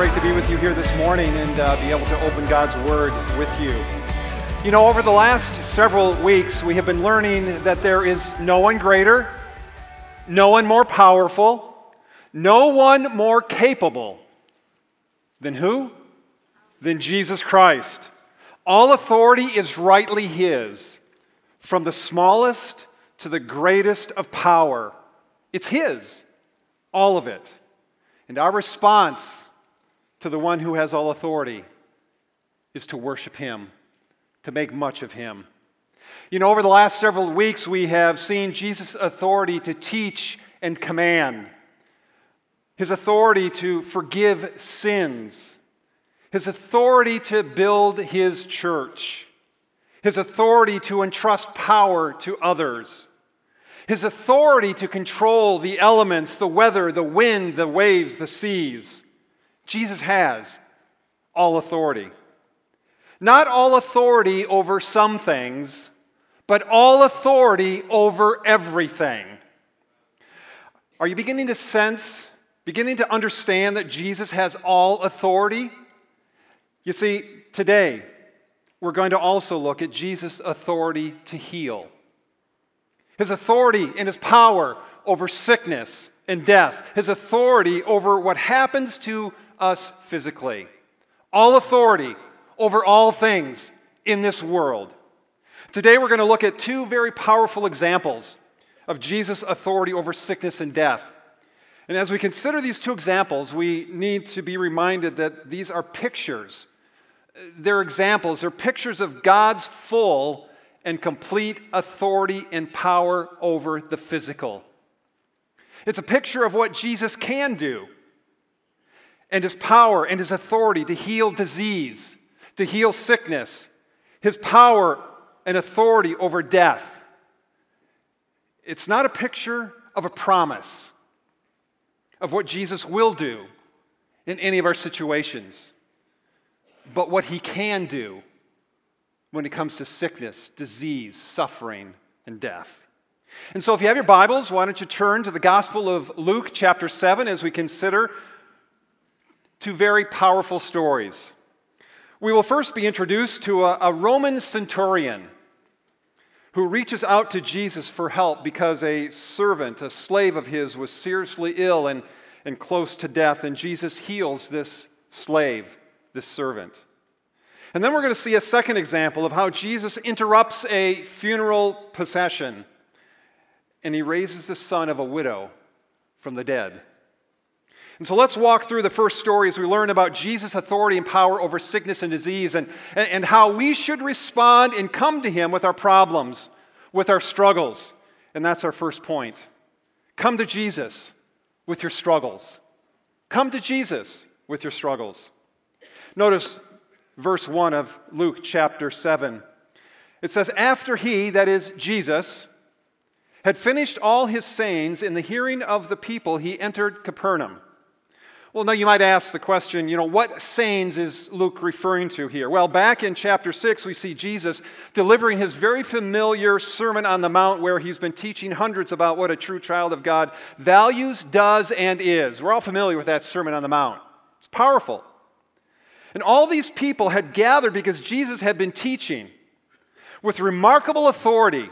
great to be with you here this morning and uh, be able to open God's Word with you. You know, over the last several weeks, we have been learning that there is no one greater, no one more powerful, no one more capable than who? Than Jesus Christ. All authority is rightly His, from the smallest to the greatest of power. It's His, all of it. And our response to the one who has all authority is to worship him, to make much of him. You know, over the last several weeks, we have seen Jesus' authority to teach and command, his authority to forgive sins, his authority to build his church, his authority to entrust power to others his authority to control the elements, the weather, the wind, the waves, the seas. Jesus has all authority. Not all authority over some things, but all authority over everything. Are you beginning to sense, beginning to understand that Jesus has all authority? You see, today we're going to also look at Jesus' authority to heal his authority and his power over sickness and death, his authority over what happens to us physically, all authority over all things in this world. Today, we're going to look at two very powerful examples of Jesus' authority over sickness and death. And as we consider these two examples, we need to be reminded that these are pictures. They're examples, they're pictures of God's full and complete authority and power over the physical. It's a picture of what Jesus can do and his power and his authority to heal disease, to heal sickness, his power and authority over death. It's not a picture of a promise of what Jesus will do in any of our situations, but what he can do when it comes to sickness, disease, suffering, and death. And so, if you have your Bibles, why don't you turn to the Gospel of Luke, chapter 7, as we consider two very powerful stories. We will first be introduced to a, a Roman centurion who reaches out to Jesus for help because a servant, a slave of his, was seriously ill and, and close to death, and Jesus heals this slave, this servant. And then we're going to see a second example of how Jesus interrupts a funeral procession and he raises the son of a widow from the dead. And so let's walk through the first story as we learn about Jesus' authority and power over sickness and disease and, and how we should respond and come to him with our problems, with our struggles. And that's our first point. Come to Jesus with your struggles. Come to Jesus with your struggles. Notice verse 1 of Luke chapter 7. It says, After he, that is Jesus, had finished all his sayings in the hearing of the people, he entered Capernaum. Well, now you might ask the question, you know, what sayings is Luke referring to here? Well, back in chapter 6, we see Jesus delivering his very familiar Sermon on the Mount where he's been teaching hundreds about what a true child of God values, does, and is. We're all familiar with that Sermon on the Mount. It's powerful. And all these people had gathered because Jesus had been teaching with remarkable authority,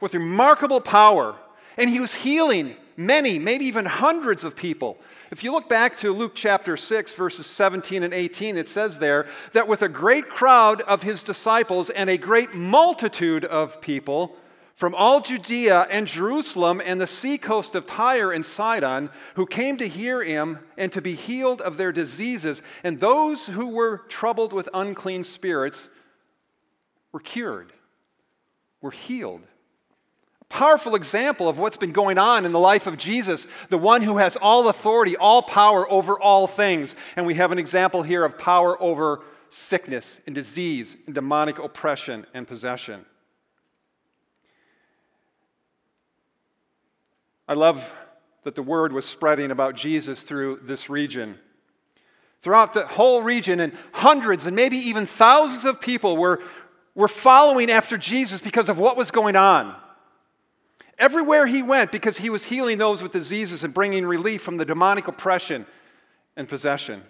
with remarkable power, and he was healing many, maybe even hundreds of people. If you look back to Luke chapter 6, verses 17 and 18, it says there that with a great crowd of his disciples and a great multitude of people, from all Judea and Jerusalem and the seacoast of Tyre and Sidon, who came to hear him and to be healed of their diseases. And those who were troubled with unclean spirits were cured, were healed. Powerful example of what's been going on in the life of Jesus, the one who has all authority, all power over all things. And we have an example here of power over sickness and disease and demonic oppression and possession. I love that the word was spreading about Jesus through this region. Throughout the whole region, and hundreds and maybe even thousands of people were, were following after Jesus because of what was going on. Everywhere he went, because he was healing those with diseases and bringing relief from the demonic oppression and possession.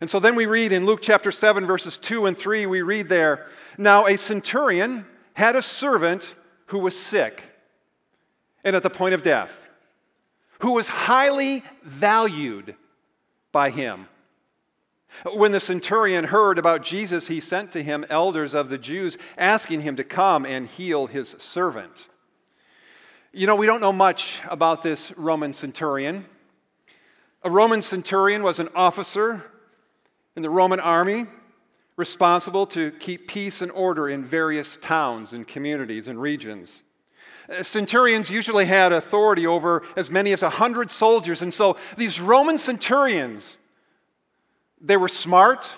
And so then we read in Luke chapter 7, verses 2 and 3, we read there Now a centurion had a servant who was sick and at the point of death, who was highly valued by him. When the centurion heard about Jesus, he sent to him elders of the Jews, asking him to come and heal his servant. You know, we don't know much about this Roman centurion. A Roman centurion was an officer in the Roman army responsible to keep peace and order in various towns and communities and regions. Uh, centurions usually had authority over as many as 100 soldiers, and so these Roman centurions they were smart,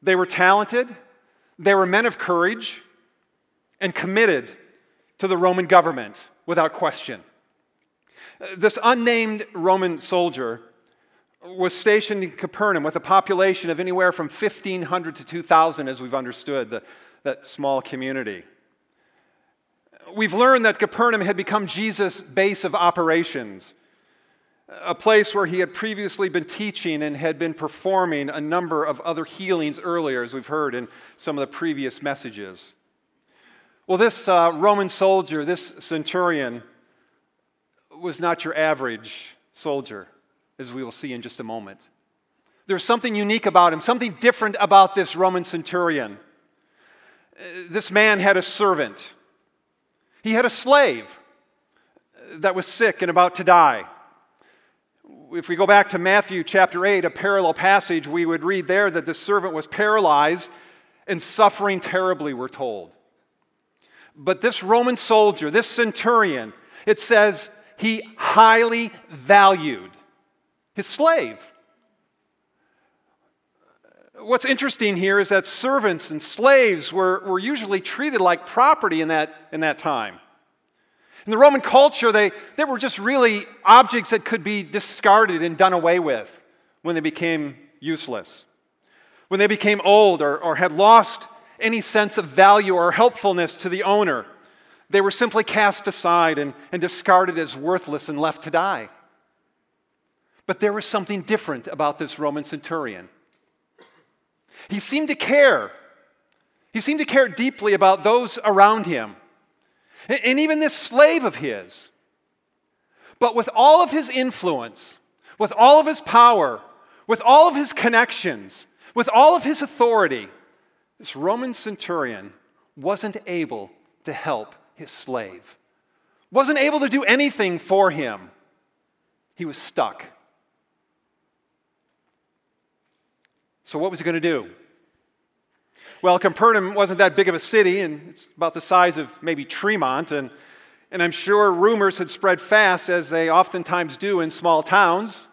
they were talented, they were men of courage, and committed to the Roman government without question. This unnamed Roman soldier was stationed in Capernaum with a population of anywhere from 1,500 to 2,000, as we've understood the, that small community. We've learned that Capernaum had become Jesus' base of operations a place where he had previously been teaching and had been performing a number of other healings earlier, as we've heard in some of the previous messages. Well, this uh, Roman soldier, this centurion, was not your average soldier, as we will see in just a moment. There's something unique about him, something different about this Roman centurion. This man had a servant, he had a slave that was sick and about to die if we go back to Matthew chapter 8, a parallel passage, we would read there that the servant was paralyzed and suffering terribly, we're told. But this Roman soldier, this centurion, it says he highly valued his slave. What's interesting here is that servants and slaves were, were usually treated like property in that, in that time. In the Roman culture, they, they were just really objects that could be discarded and done away with when they became useless. When they became old or, or had lost any sense of value or helpfulness to the owner, they were simply cast aside and, and discarded as worthless and left to die. But there was something different about this Roman centurion. He seemed to care. He seemed to care deeply about those around him and even this slave of his. But with all of his influence, with all of his power, with all of his connections, with all of his authority, this Roman centurion wasn't able to help his slave, wasn't able to do anything for him. He was stuck. So, what was he going to do? Well, Capernaum wasn't that big of a city, and it's about the size of maybe Tremont, and, and I'm sure rumors had spread fast, as they oftentimes do in small towns.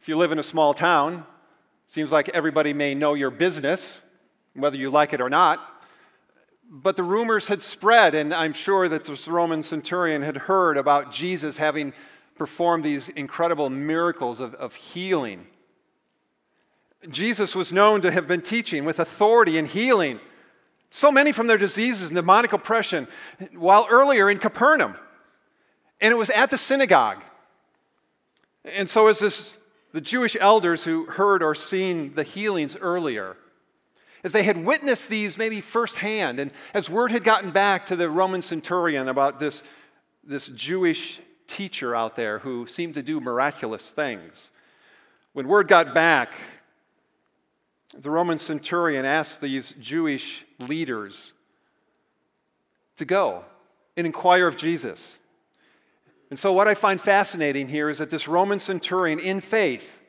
If you live in a small town, it seems like everybody may know your business, whether you like it or not. But the rumors had spread, and I'm sure that this Roman centurion had heard about Jesus having performed these incredible miracles of, of healing Jesus was known to have been teaching with authority and healing so many from their diseases and demonic oppression while earlier in Capernaum. And it was at the synagogue. And so, as this, the Jewish elders who heard or seen the healings earlier, as they had witnessed these maybe firsthand, and as word had gotten back to the Roman centurion about this, this Jewish teacher out there who seemed to do miraculous things, when word got back the Roman centurion asked these Jewish leaders to go and inquire of Jesus. And so, what I find fascinating here is that this Roman centurion, in faith,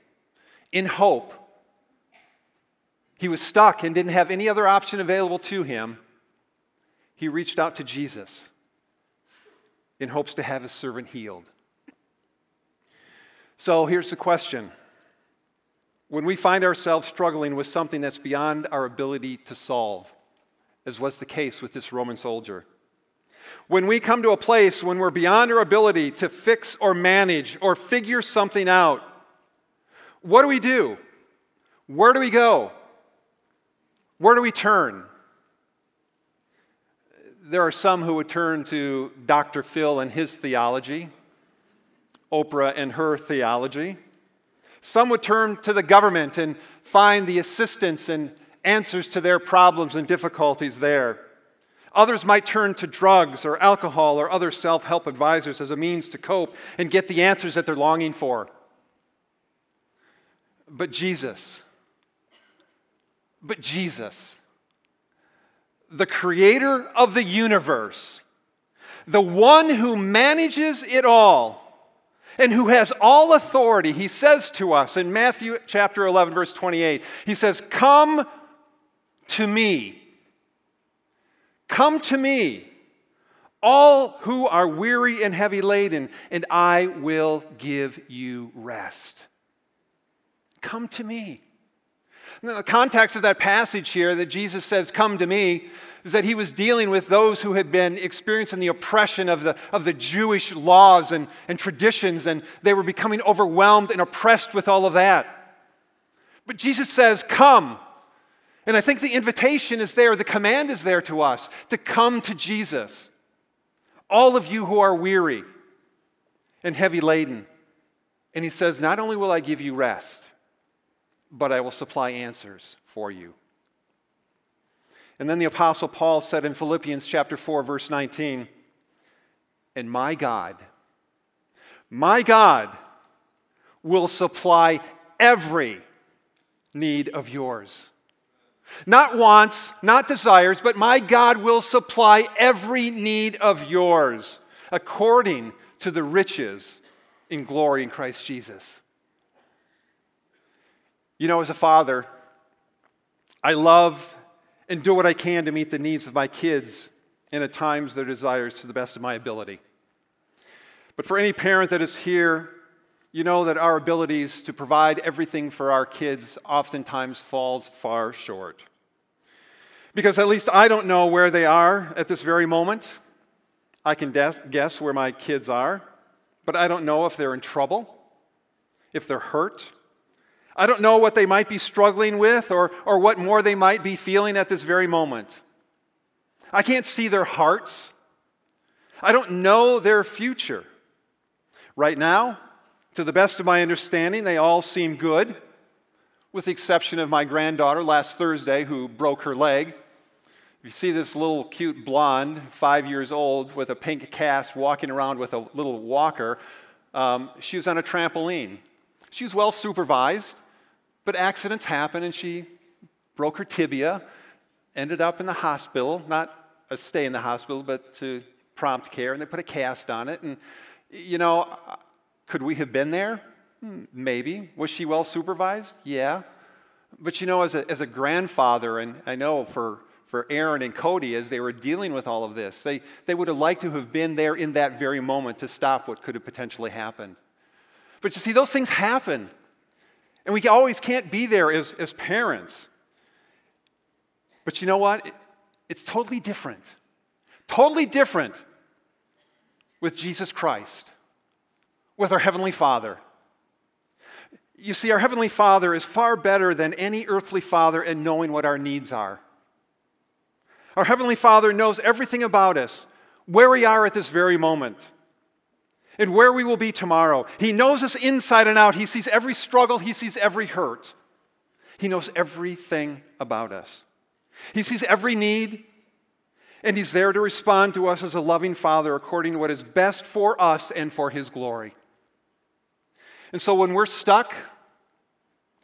in hope, he was stuck and didn't have any other option available to him. He reached out to Jesus in hopes to have his servant healed. So, here's the question when we find ourselves struggling with something that's beyond our ability to solve, as was the case with this Roman soldier. When we come to a place when we're beyond our ability to fix or manage or figure something out, what do we do? Where do we go? Where do we turn? There are some who would turn to Dr. Phil and his theology, Oprah and her theology. Some would turn to the government and find the assistance and answers to their problems and difficulties there. Others might turn to drugs or alcohol or other self help advisors as a means to cope and get the answers that they're longing for. But Jesus, but Jesus, the creator of the universe, the one who manages it all, and who has all authority, he says to us in Matthew chapter 11, verse 28, he says, Come to me. Come to me, all who are weary and heavy laden, and I will give you rest. Come to me. The context of that passage here that Jesus says, Come to me, is that he was dealing with those who had been experiencing the oppression of the, of the Jewish laws and, and traditions, and they were becoming overwhelmed and oppressed with all of that. But Jesus says, Come. And I think the invitation is there, the command is there to us to come to Jesus. All of you who are weary and heavy laden. And he says, Not only will I give you rest, but I will supply answers for you. And then the apostle Paul said in Philippians chapter 4 verse 19, "And my God, my God will supply every need of yours." Not wants, not desires, but my God will supply every need of yours according to the riches in glory in Christ Jesus. You know, as a father, I love and do what I can to meet the needs of my kids and at times their desires to the best of my ability. But for any parent that is here, you know that our abilities to provide everything for our kids oftentimes falls far short. Because at least I don't know where they are at this very moment. I can guess where my kids are, but I don't know if they're in trouble, if they're hurt. I don't know what they might be struggling with or, or what more they might be feeling at this very moment. I can't see their hearts. I don't know their future. Right now, to the best of my understanding, they all seem good, with the exception of my granddaughter last Thursday who broke her leg. You see this little cute blonde, five years old, with a pink cast, walking around with a little walker. Um, she was on a trampoline. She was well supervised, but accidents happen, and she broke her tibia, ended up in the hospital, not a stay in the hospital, but to prompt care, and they put a cast on it. And, you know, could we have been there? Hmm, maybe. Was she well supervised? Yeah. But you know, as a, as a grandfather, and I know for, for Aaron and Cody, as they were dealing with all of this, they, they would have liked to have been there in that very moment to stop what could have potentially happened. But you see, those things happen. And we always can't be there as, as parents. But you know what? It's totally different. Totally different with Jesus Christ with our Heavenly Father. You see, our Heavenly Father is far better than any earthly father in knowing what our needs are. Our Heavenly Father knows everything about us, where we are at this very moment, and where we will be tomorrow. He knows us inside and out. He sees every struggle, He sees every hurt. He knows everything about us. He sees every need, and He's there to respond to us as a loving Father according to what is best for us and for His glory. And so when we're stuck,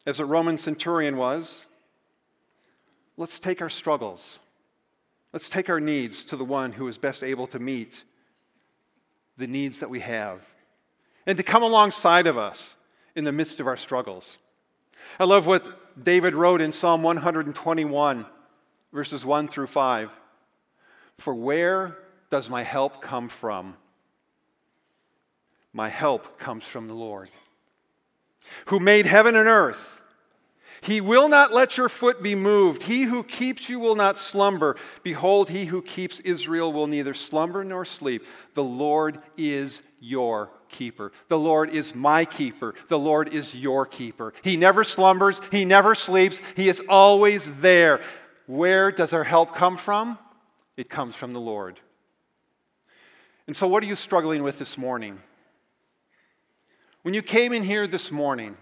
as a Roman centurion was, let's take our struggles, let's take our needs to the one who is best able to meet the needs that we have and to come alongside of us in the midst of our struggles. I love what David wrote in Psalm 121, verses 1 through 5. For where does my help come from? My help comes from the Lord who made heaven and earth. He will not let your foot be moved. He who keeps you will not slumber. Behold, he who keeps Israel will neither slumber nor sleep. The Lord is your keeper. The Lord is my keeper. The Lord is your keeper. He never slumbers, he never sleeps. He is always there. Where does our help come from? It comes from the Lord. And so, what are you struggling with this morning? When you came in here this morning,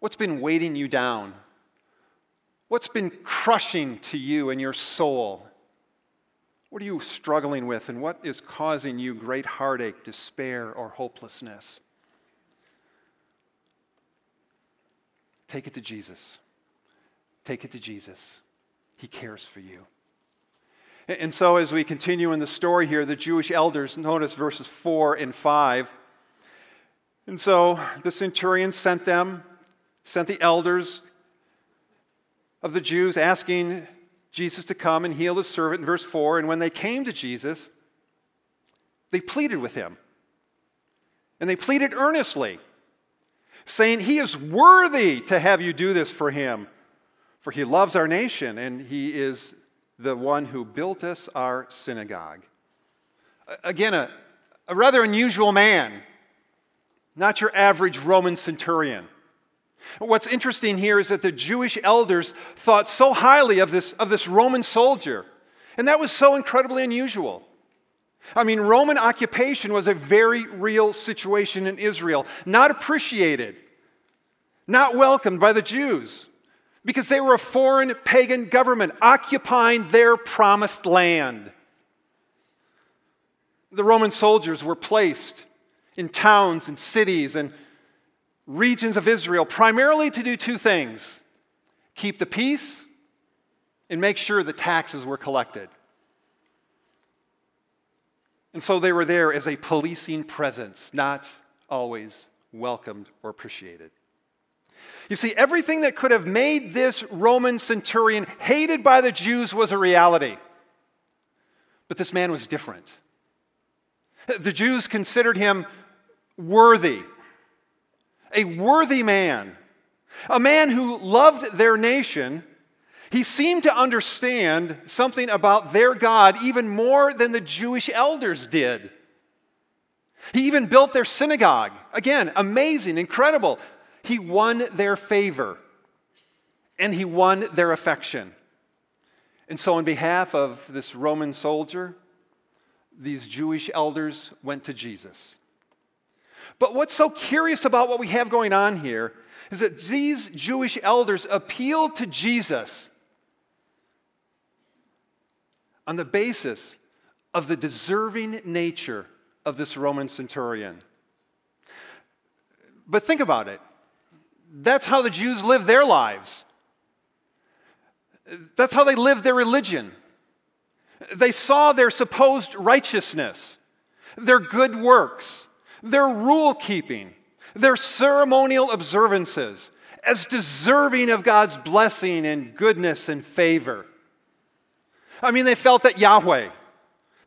What's been weighting you down? What's been crushing to you and your soul? What are you struggling with, and what is causing you great heartache, despair, or hopelessness? Take it to Jesus. Take it to Jesus. He cares for you. And so, as we continue in the story here, the Jewish elders, notice verses 4 and 5. And so the centurion sent them, sent the elders of the Jews, asking Jesus to come and heal his servant in verse 4. And when they came to Jesus, they pleaded with him. And they pleaded earnestly, saying, He is worthy to have you do this for him, for he loves our nation and he is the one who built us our synagogue. Again, a, a rather unusual man, not your average Roman centurion. What's interesting here is that the Jewish elders thought so highly of this, of this Roman soldier, and that was so incredibly unusual. I mean, Roman occupation was a very real situation in Israel, not appreciated, not welcomed by the Jews because they were a foreign pagan government occupying their promised land. The Roman soldiers were placed in towns and cities and regions of Israel primarily to do two things keep the peace and make sure the taxes were collected. And so they were there as a policing presence, not always welcomed or appreciated. You see, everything that could have made this Roman centurion hated by the Jews was a reality. But this man was different. The Jews considered him worthy, a worthy man, a man who loved their nation. He seemed to understand something about their God even more than the Jewish elders did. He even built their synagogue. Again, amazing, incredible. He won their favor and he won their affection. And so, on behalf of this Roman soldier, these Jewish elders went to Jesus. But what's so curious about what we have going on here is that these Jewish elders appeal to Jesus on the basis of the deserving nature of this Roman centurion. But think about it. That's how the Jews lived their lives. That's how they lived their religion. They saw their supposed righteousness, their good works, their rule keeping, their ceremonial observances as deserving of God's blessing and goodness and favor. I mean, they felt that Yahweh,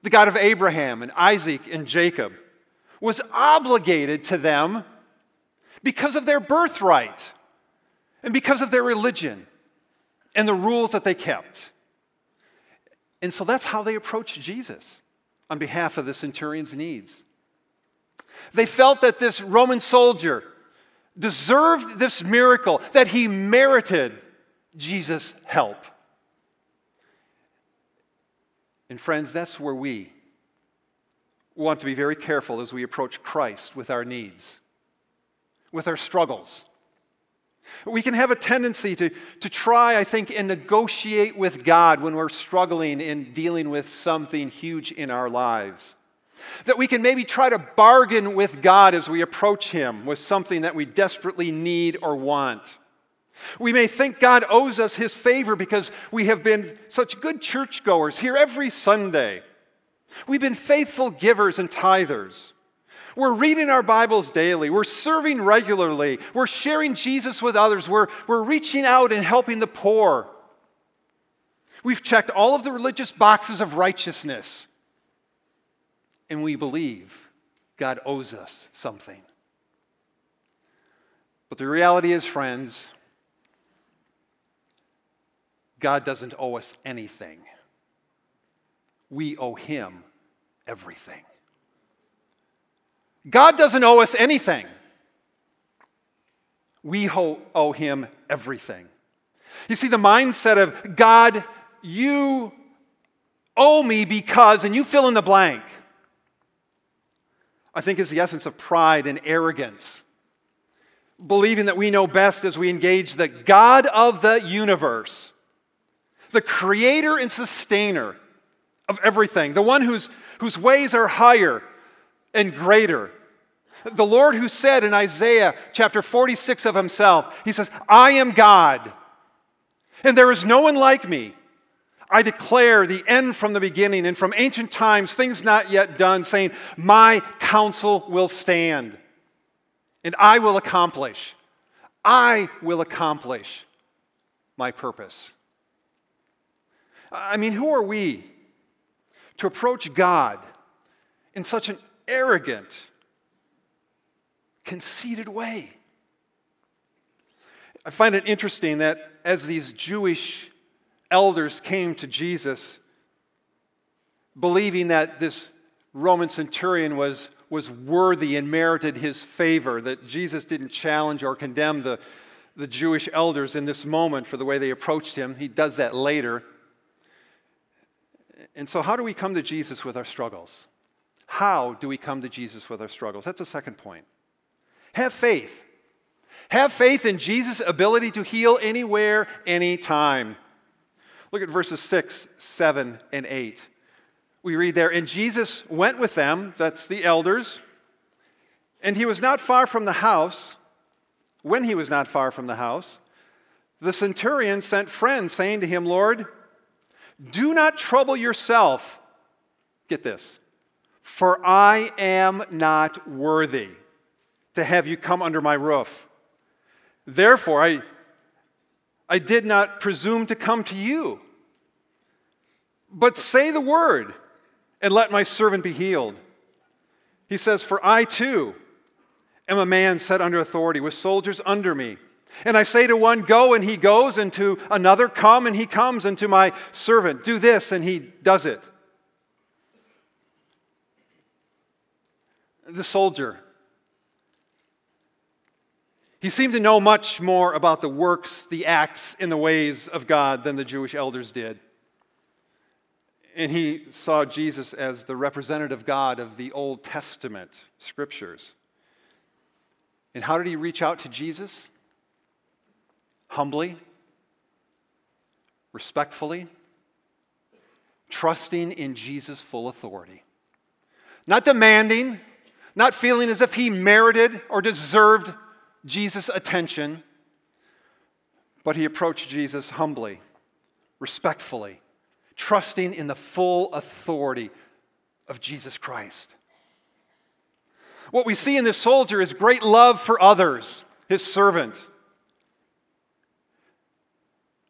the God of Abraham and Isaac and Jacob, was obligated to them because of their birthright and because of their religion and the rules that they kept. And so that's how they approached Jesus on behalf of the centurion's needs. They felt that this Roman soldier deserved this miracle, that he merited Jesus' help. And friends, that's where we want to be very careful as we approach Christ with our needs with our struggles. We can have a tendency to, to try, I think, and negotiate with God when we're struggling in dealing with something huge in our lives. That we can maybe try to bargain with God as we approach Him with something that we desperately need or want. We may think God owes us His favor because we have been such good churchgoers here every Sunday. We've been faithful givers and tithers. We're reading our Bibles daily. We're serving regularly. We're sharing Jesus with others. We're, we're reaching out and helping the poor. We've checked all of the religious boxes of righteousness. And we believe God owes us something. But the reality is, friends, God doesn't owe us anything. We owe Him everything. God doesn't owe us anything. We owe him everything. You see, the mindset of God, you owe me because, and you fill in the blank, I think is the essence of pride and arrogance. believing that we know best as we engage the God of the universe, the creator and sustainer of everything, the one whose, whose ways are higher and greater. The Lord who said in Isaiah chapter 46 of himself, He says, I am God, and there is no one like me. I declare the end from the beginning and from ancient times, things not yet done, saying, My counsel will stand and I will accomplish. I will accomplish my purpose. I mean, who are we to approach God in such an arrogant, conceited way? I find it interesting that as these Jewish elders came to Jesus, believing that this Roman centurion was was worthy and merited his favor, that Jesus didn't challenge or condemn the, the Jewish elders in this moment for the way they approached him. He does that later. And so, how do we come to Jesus with our struggles? How do we come to Jesus with our struggles? That's the second point. Have faith. Have faith in Jesus' ability to heal anywhere, anytime. Look at verses 6, 7, and 8 we read there, and Jesus went with them, that's the elders, and he was not far from the house. When he was not far from the house, the centurion sent friends, saying to him, Lord, do not trouble yourself. Get this, for I am not worthy to have you come under my roof. Therefore, I, I did not presume to come to you. But say the word and let my servant be healed. He says, For I too am a man set under authority with soldiers under me. And I say to one, Go, and he goes, and to another, Come, and he comes, and to my servant, Do this, and he does it. The soldier. He seemed to know much more about the works, the acts, and the ways of God than the Jewish elders did. And he saw Jesus as the representative God of the Old Testament scriptures. And how did he reach out to Jesus? Humbly, respectfully, trusting in Jesus' full authority. Not demanding, not feeling as if he merited or deserved Jesus' attention, but he approached Jesus humbly, respectfully, trusting in the full authority of Jesus Christ. What we see in this soldier is great love for others, his servant,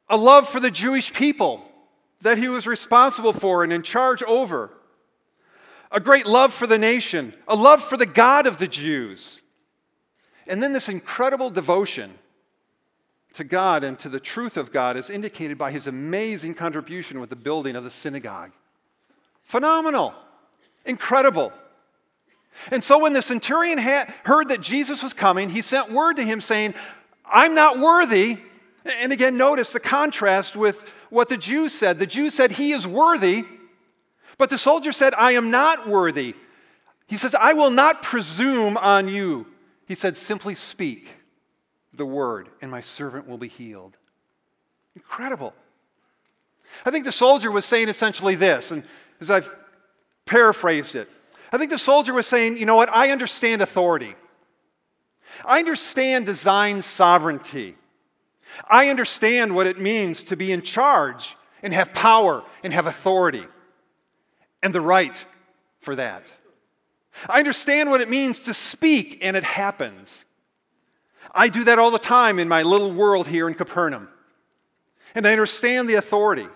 a love for the Jewish people that he was responsible for and in charge over, a great love for the nation, a love for the God of the Jews, and then this incredible devotion to God and to the truth of God is indicated by his amazing contribution with the building of the synagogue. Phenomenal, incredible. And so when the centurion heard that Jesus was coming, he sent word to him saying, I'm not worthy. And again, notice the contrast with what the Jews said. The Jews said, He is worthy, but the soldier said, I am not worthy. He says, I will not presume on you. He said, simply speak the word, and my servant will be healed. Incredible. I think the soldier was saying essentially this, and as I've paraphrased it, I think the soldier was saying, you know what, I understand authority. I understand design sovereignty. I understand what it means to be in charge and have power and have authority and the right for that. I understand what it means to speak and it happens. I do that all the time in my little world here in Capernaum. And I understand the authority.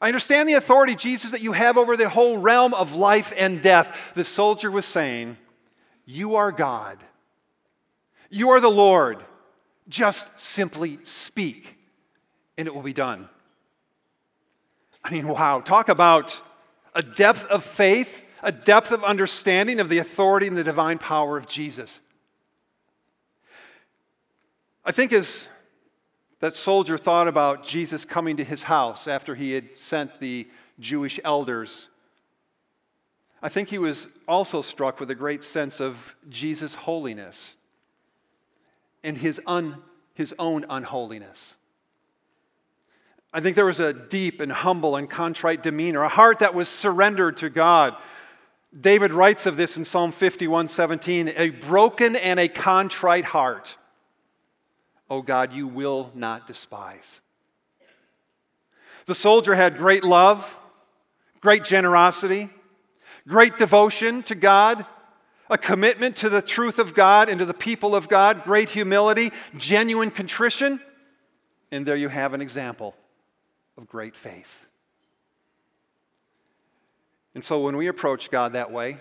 I understand the authority, Jesus, that you have over the whole realm of life and death. The soldier was saying, You are God. You are the Lord. Just simply speak, and it will be done. I mean, wow, talk about a depth of faith, a depth of understanding of the authority and the divine power of Jesus. I think as that soldier thought about Jesus coming to his house after he had sent the Jewish elders, I think he was also struck with a great sense of Jesus' holiness and his, un, his own unholiness. I think there was a deep and humble and contrite demeanor, a heart that was surrendered to God. David writes of this in Psalm 51 17, a broken and a contrite heart. Oh God, you will not despise. The soldier had great love, great generosity, great devotion to God, a commitment to the truth of God and to the people of God, great humility, genuine contrition. And there you have an example of great faith. And so when we approach God that way,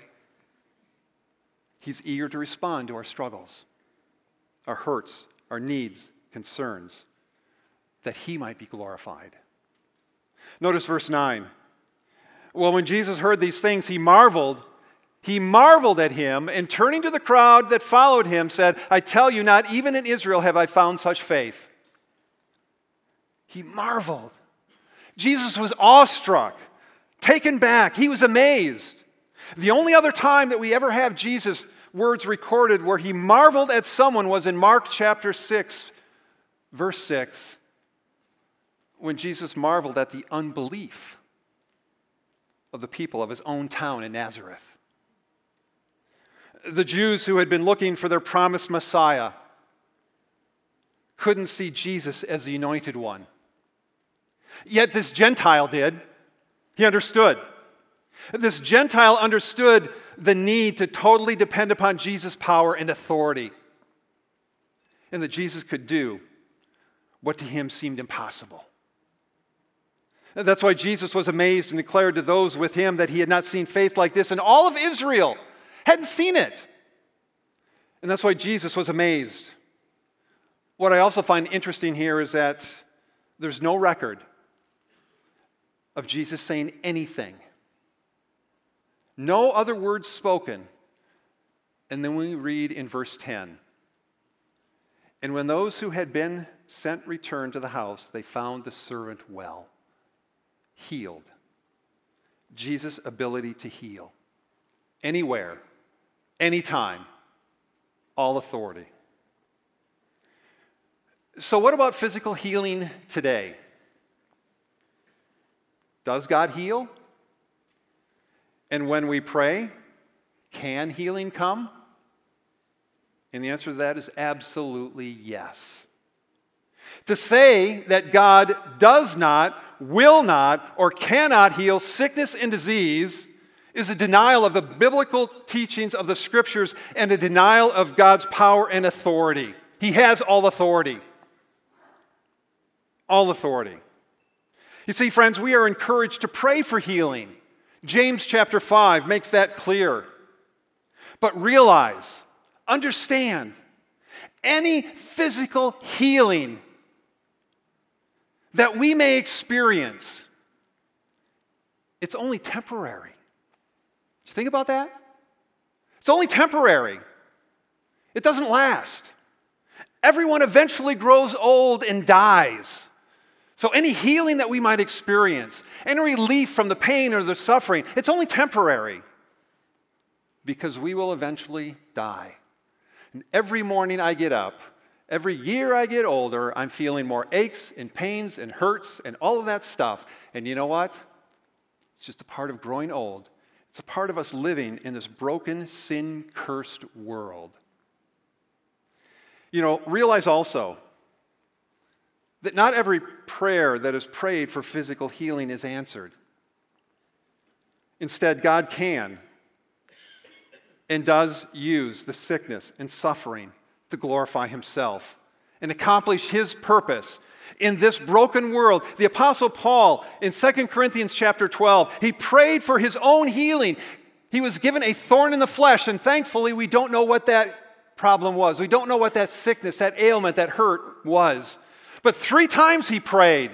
He's eager to respond to our struggles, our hurts, our needs, concerns, that He might be glorified. Notice verse 9. Well, when Jesus heard these things, he marveled. He marveled at him, and turning to the crowd that followed him, said, I tell you, not even in Israel have I found such faith. He marveled. Jesus was awestruck, taken back. He was amazed. The only other time that we ever have Jesus' words recorded where he marveled at someone was in Mark chapter 6, verse 6, when Jesus marveled at the unbelief of the people of his own town in Nazareth. The Jews who had been looking for their promised Messiah couldn't see Jesus as the anointed one. Yet this Gentile did. He understood. This Gentile understood the need to totally depend upon Jesus' power and authority, and that Jesus could do what to him seemed impossible. That's why Jesus was amazed and declared to those with him that he had not seen faith like this, and all of Israel hadn't seen it. And that's why Jesus was amazed. What I also find interesting here is that there's no record of Jesus saying anything. No other words spoken. And then we read in verse 10 And when those who had been sent returned to the house, they found the servant well, healed. Jesus' ability to heal. Anywhere, anytime, all authority. So, what about physical healing today? Does God heal? And when we pray, can healing come? And the answer to that is absolutely yes. To say that God does not, will not, or cannot heal sickness and disease is a denial of the biblical teachings of the scriptures and a denial of God's power and authority. He has all authority. All authority. You see, friends, we are encouraged to pray for healing. James chapter 5 makes that clear. But realize, understand, any physical healing that we may experience, it's only temporary. Did you think about that? It's only temporary. It doesn't last. Everyone eventually grows old and dies. So, any healing that we might experience, any relief from the pain or the suffering, it's only temporary because we will eventually die. And every morning I get up, every year I get older, I'm feeling more aches and pains and hurts and all of that stuff. And you know what? It's just a part of growing old. It's a part of us living in this broken, sin cursed world. You know, realize also that not every prayer that is prayed for physical healing is answered. Instead, God can and does use the sickness and suffering to glorify Himself and accomplish His purpose in this broken world. The Apostle Paul in 2 Corinthians chapter 12, he prayed for his own healing. He was given a thorn in the flesh, and thankfully, we don't know what that problem was. We don't know what that sickness, that ailment, that hurt was. But three times he prayed.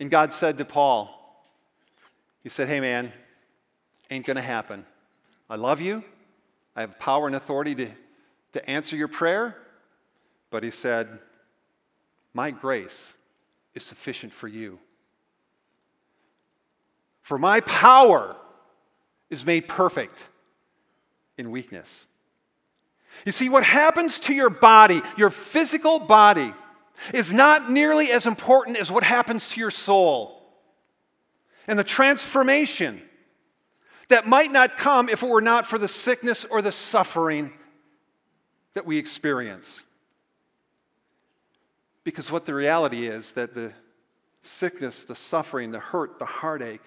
And God said to Paul, He said, Hey, man, ain't going to happen. I love you. I have power and authority to, to answer your prayer. But he said, My grace is sufficient for you. For my power is made perfect in weakness. You see, what happens to your body, your physical body, is not nearly as important as what happens to your soul. And the transformation that might not come if it were not for the sickness or the suffering that we experience. Because what the reality is that the sickness, the suffering, the hurt, the heartache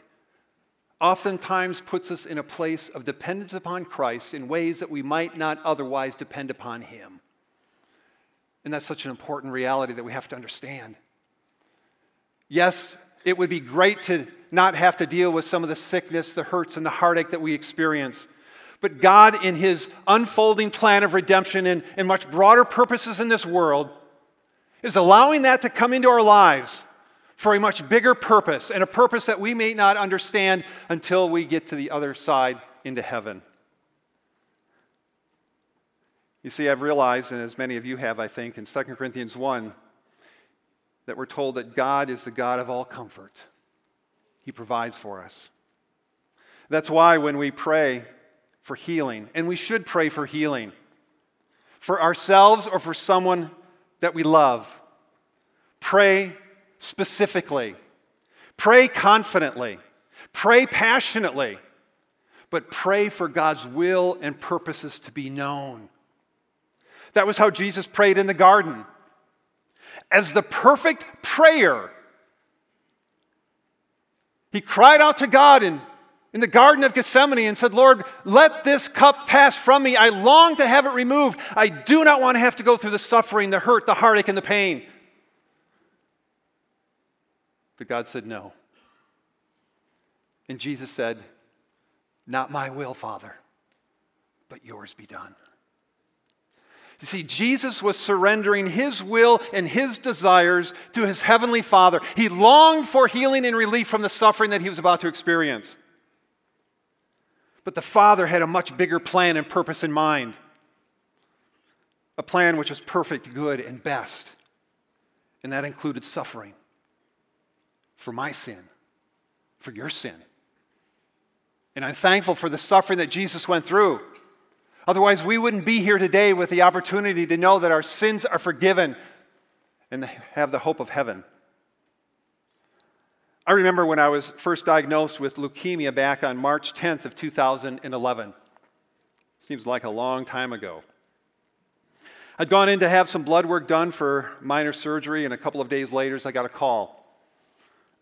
oftentimes puts us in a place of dependence upon Christ in ways that we might not otherwise depend upon Him. And that's such an important reality that we have to understand. Yes, it would be great to not have to deal with some of the sickness, the hurts, and the heartache that we experience. But God, in His unfolding plan of redemption and, and much broader purposes in this world, is allowing that to come into our lives for a much bigger purpose, and a purpose that we may not understand until we get to the other side into heaven. You see, I've realized, and as many of you have, I think, in 2 Corinthians 1, that we're told that God is the God of all comfort. He provides for us. That's why when we pray for healing, and we should pray for healing, for ourselves or for someone that we love, pray specifically. Pray confidently. Pray passionately. But pray for God's will and purposes to be known. That was how Jesus prayed in the garden. As the perfect prayer, he cried out to God in, in the Garden of Gethsemane and said, Lord, let this cup pass from me. I long to have it removed. I do not want to have to go through the suffering, the hurt, the heartache, and the pain. But God said, No. And Jesus said, Not my will, Father, but yours be done. You see, Jesus was surrendering his will and his desires to his heavenly Father. He longed for healing and relief from the suffering that he was about to experience. But the Father had a much bigger plan and purpose in mind a plan which was perfect, good, and best. And that included suffering for my sin, for your sin. And I'm thankful for the suffering that Jesus went through. Otherwise, we wouldn't be here today with the opportunity to know that our sins are forgiven and have the hope of heaven. I remember when I was first diagnosed with leukemia back on March 10th of 2011. Seems like a long time ago. I'd gone in to have some blood work done for minor surgery, and a couple of days later, I got a call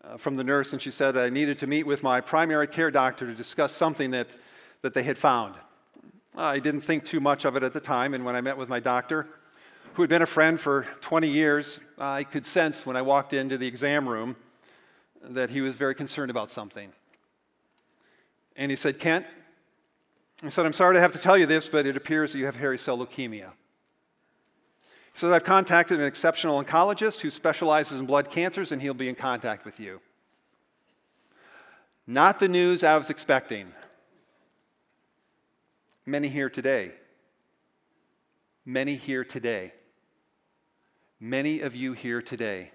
uh, from the nurse, and she said I needed to meet with my primary care doctor to discuss something that, that they had found. I didn't think too much of it at the time, and when I met with my doctor, who had been a friend for 20 years, I could sense when I walked into the exam room that he was very concerned about something. And he said, Kent, he said, I'm sorry to have to tell you this, but it appears that you have hairy cell leukemia. So I've contacted an exceptional oncologist who specializes in blood cancers, and he'll be in contact with you. Not the news I was expecting. Many here today. Many here today. Many of you here today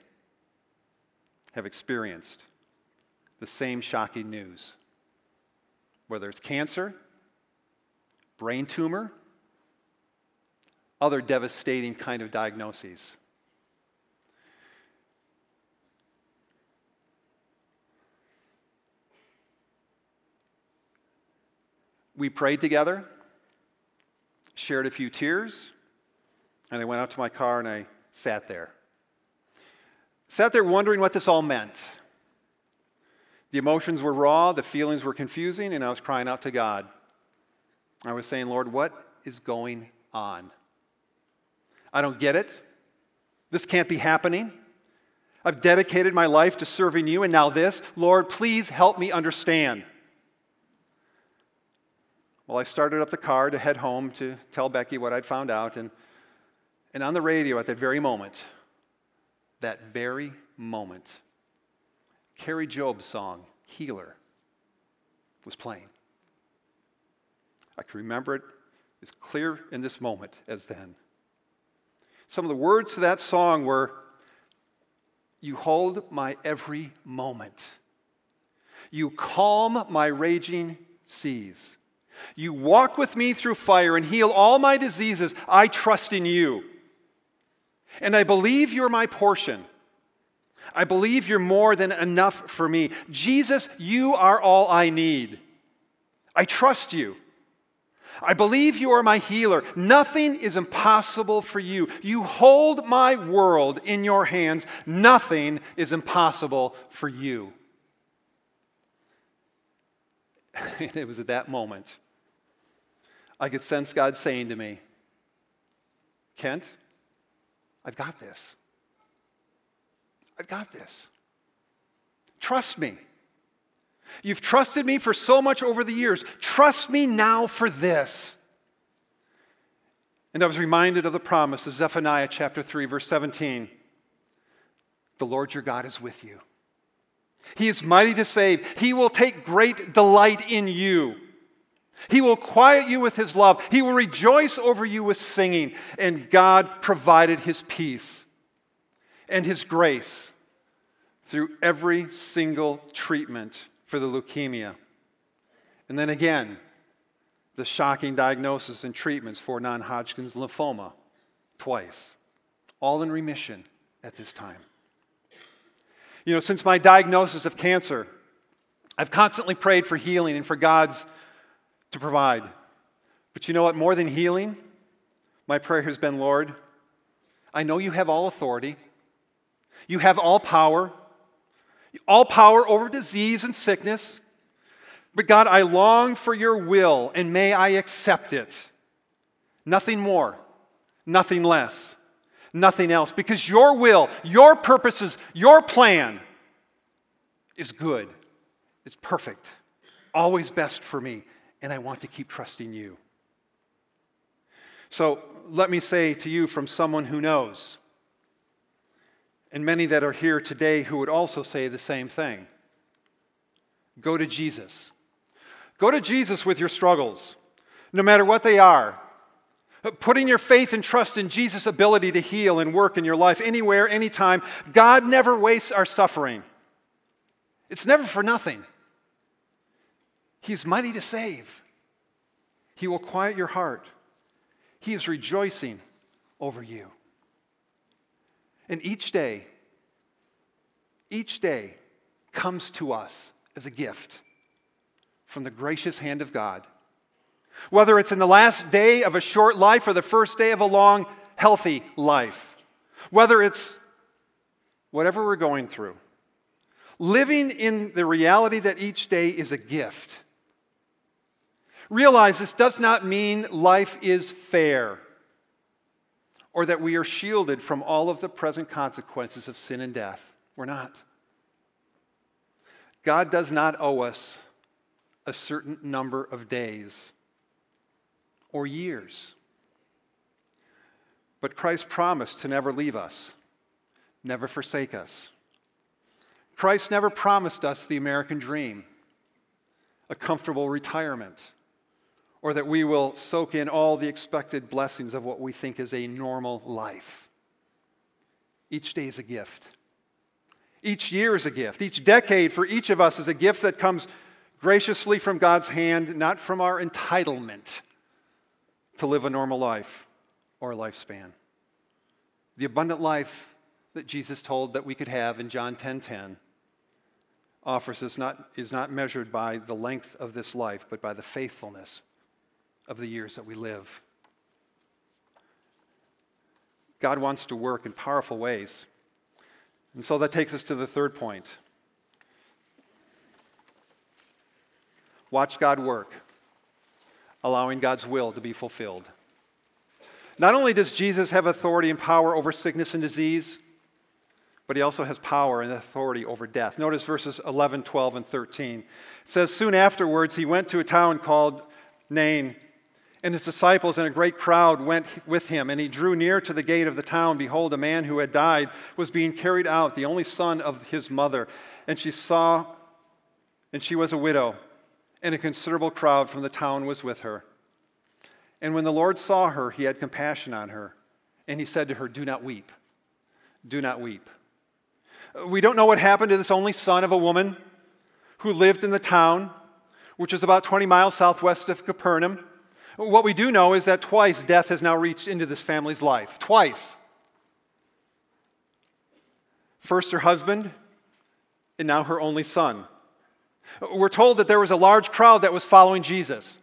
have experienced the same shocking news. Whether it's cancer, brain tumor, other devastating kind of diagnoses. We prayed together, shared a few tears, and I went out to my car and I sat there. Sat there wondering what this all meant. The emotions were raw, the feelings were confusing, and I was crying out to God. I was saying, Lord, what is going on? I don't get it. This can't be happening. I've dedicated my life to serving you, and now this. Lord, please help me understand. Well, I started up the car to head home to tell Becky what I'd found out, and, and on the radio at that very moment, that very moment, Kari Jobe's song, Healer, was playing. I can remember it as clear in this moment as then. Some of the words to that song were You hold my every moment. You calm my raging seas. You walk with me through fire and heal all my diseases. I trust in you. And I believe you're my portion. I believe you're more than enough for me. Jesus, you are all I need. I trust you. I believe you are my healer. Nothing is impossible for you. You hold my world in your hands. Nothing is impossible for you. And it was at that moment I could sense God saying to me, Kent, I've got this. I've got this. Trust me. You've trusted me for so much over the years. Trust me now for this. And I was reminded of the promise of Zephaniah chapter 3, verse 17. The Lord your God is with you. He is mighty to save. He will take great delight in you. He will quiet you with his love. He will rejoice over you with singing. And God provided his peace and his grace through every single treatment for the leukemia. And then again, the shocking diagnosis and treatments for non Hodgkin's lymphoma twice, all in remission at this time. You know, since my diagnosis of cancer, I've constantly prayed for healing and for God's to provide. But you know what? More than healing, my prayer has been, Lord, I know you have all authority. You have all power all power over disease and sickness. But God, I long for your will and may I accept it. Nothing more, nothing less, nothing else. Because your will, your purposes, your plan is good, it's perfect, always best for me, and I want to keep trusting you. So let me say to you from someone who knows and many that are here today who would also say the same thing. Go to Jesus. Go to Jesus with your struggles, no matter what they are. Putting your faith and trust in Jesus' ability to heal and work in your life anywhere, anytime. God never wastes our suffering, it's never for nothing. He's mighty to save. He will quiet your heart. He is rejoicing over you. And each day, each day comes to us as a gift from the gracious hand of God. Whether it's in the last day of a short life or the first day of a long, healthy life, whether it's whatever we're going through, living in the reality that each day is a gift. Realize this does not mean life is fair or that we are shielded from all of the present consequences of sin and death. We're not. God does not owe us a certain number of days or years. But Christ promised to never leave us, never forsake us. Christ never promised us the American dream, a comfortable retirement or that we will soak in all the expected blessings of what we think is a normal life. Each day is a gift. Each year is a gift. Each decade for each of us is a gift that comes graciously from God's hand, not from our entitlement to live a normal life or a lifespan. The abundant life that Jesus told that we could have in John 10:10 10, 10, offers us not, is not measured by the length of this life, but by the faithfulness of the years that we live. God wants to work in powerful ways. And so that takes us to the third point. Watch God work, allowing God's will to be fulfilled. Not only does Jesus have authority and power over sickness and disease, but he also has power and authority over death. Notice verses 11, 12, and 13. It says, Soon afterwards, he went to a town called Nain and his disciples and a great crowd went with him, and he drew near to the gate of the town. Behold, a man who had died was being carried out, the only son of his mother. And she saw, and she was a widow, and a considerable crowd from the town was with her. And when the Lord saw her, he had compassion on her, and he said to her, Do not weep. Do not weep. We don't know what happened to this only son of a woman who lived in the town which is about 20 miles southwest of Capernaum. What we do know is that twice death has now reached into this family's life. Twice. First, her husband, and now her only son. We're told that there was a large crowd that was following Jesus.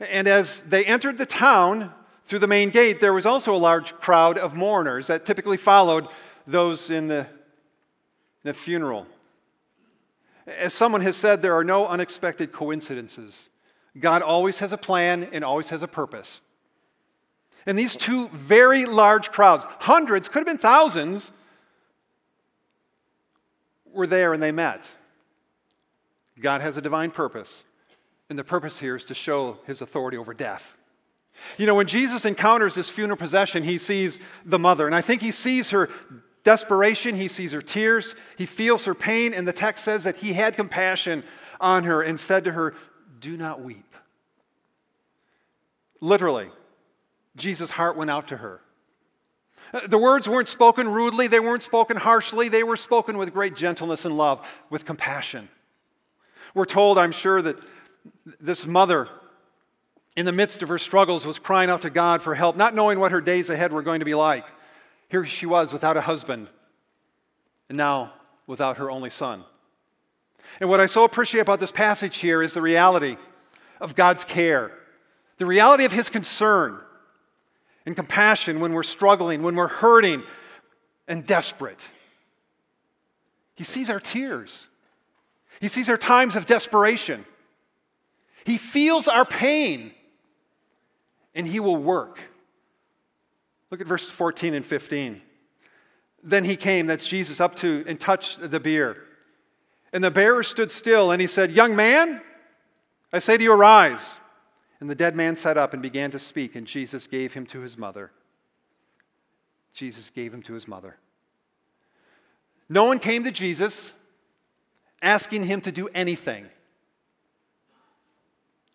And as they entered the town through the main gate, there was also a large crowd of mourners that typically followed those in the, the funeral. As someone has said, there are no unexpected coincidences. God always has a plan and always has a purpose. And these two very large crowds, hundreds, could have been thousands, were there and they met. God has a divine purpose, and the purpose here is to show his authority over death. You know, when Jesus encounters this funeral procession, he sees the mother, and I think he sees her desperation, he sees her tears, he feels her pain, and the text says that he had compassion on her and said to her, Do not weep. Literally, Jesus' heart went out to her. The words weren't spoken rudely, they weren't spoken harshly, they were spoken with great gentleness and love, with compassion. We're told, I'm sure, that this mother, in the midst of her struggles, was crying out to God for help, not knowing what her days ahead were going to be like. Here she was without a husband, and now without her only son. And what I so appreciate about this passage here is the reality of God's care, the reality of His concern and compassion when we're struggling, when we're hurting and desperate. He sees our tears. He sees our times of desperation. He feels our pain, and He will work. Look at verses 14 and 15. Then he came, that's Jesus, up to and touched the bier. And the bearer stood still, and he said, Young man, I say to you, arise. And the dead man sat up and began to speak, and Jesus gave him to his mother. Jesus gave him to his mother. No one came to Jesus asking him to do anything.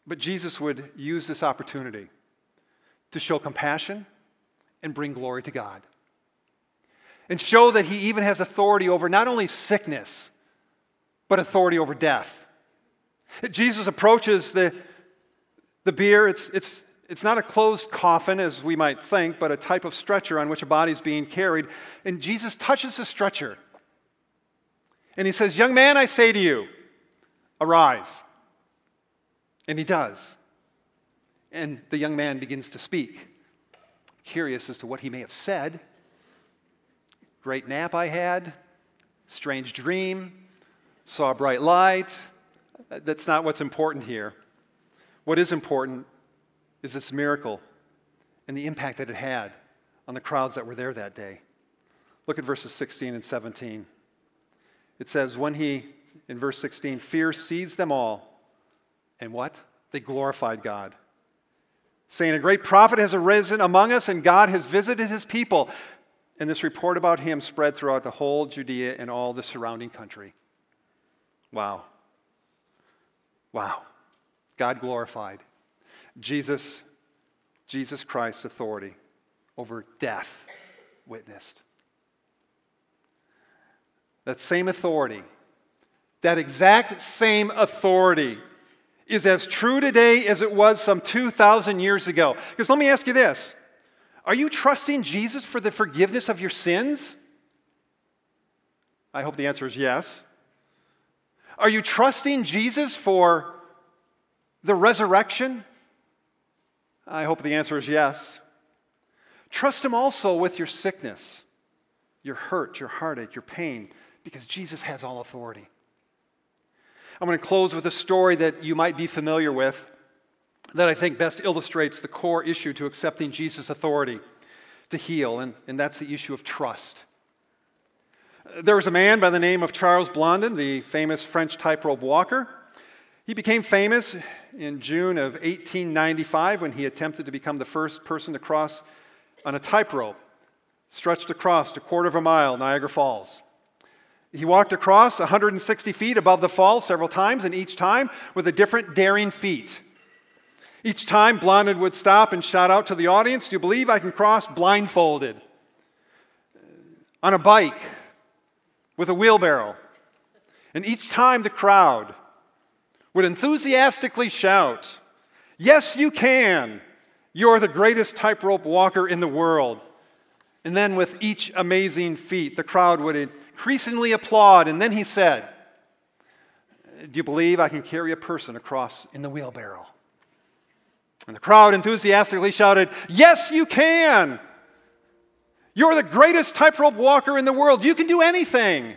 But Jesus would use this opportunity to show compassion and bring glory to God. And show that he even has authority over not only sickness, but authority over death. Jesus approaches the, the bier. It's, it's, it's not a closed coffin as we might think, but a type of stretcher on which a body is being carried. And Jesus touches the stretcher and he says, Young man, I say to you, arise. And he does. And the young man begins to speak. Curious as to what he may have said. Great nap I had, strange dream, saw a bright light. That's not what's important here. What is important is this miracle and the impact that it had on the crowds that were there that day. Look at verses 16 and 17. It says, when he, in verse 16, fear seized them all, and what? They glorified God, saying, A great prophet has arisen among us, and God has visited his people. And this report about him spread throughout the whole Judea and all the surrounding country. Wow. Wow. God glorified. Jesus, Jesus Christ's authority over death witnessed. That same authority, that exact same authority is as true today as it was some 2,000 years ago. Because let me ask you this Are you trusting Jesus for the forgiveness of your sins? I hope the answer is yes. Are you trusting Jesus for the resurrection? I hope the answer is yes. Trust Him also with your sickness, your hurt, your heartache, your pain because Jesus has all authority. I'm going to close with a story that you might be familiar with that I think best illustrates the core issue to accepting Jesus' authority to heal, and, and that's the issue of trust. There was a man by the name of Charles Blondin, the famous French tightrope walker. He became famous in June of 1895 when he attempted to become the first person to cross on a tightrope stretched across a quarter of a mile, Niagara Falls. He walked across 160 feet above the fall several times, and each time with a different daring feat. Each time, Blondin would stop and shout out to the audience, Do you believe I can cross blindfolded? On a bike, with a wheelbarrow. And each time, the crowd would enthusiastically shout, Yes, you can. You're the greatest tightrope walker in the world. And then, with each amazing feat, the crowd would increasingly applaud. And then he said, Do you believe I can carry a person across in the wheelbarrow? And the crowd enthusiastically shouted, Yes, you can. You're the greatest tightrope walker in the world. You can do anything.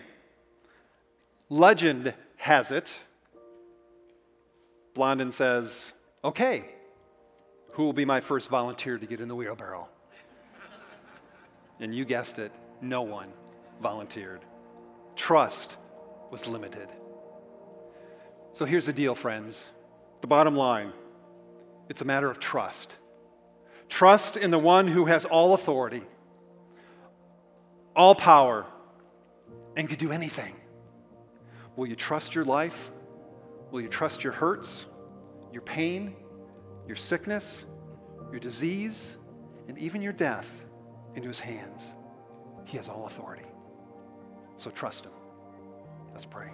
Legend has it. Blondin says, Okay, who will be my first volunteer to get in the wheelbarrow? And you guessed it, no one volunteered. Trust was limited. So here's the deal, friends. The bottom line it's a matter of trust. Trust in the one who has all authority, all power, and can do anything. Will you trust your life? Will you trust your hurts, your pain, your sickness, your disease, and even your death into his hands? He has all authority. So trust him. Let's pray.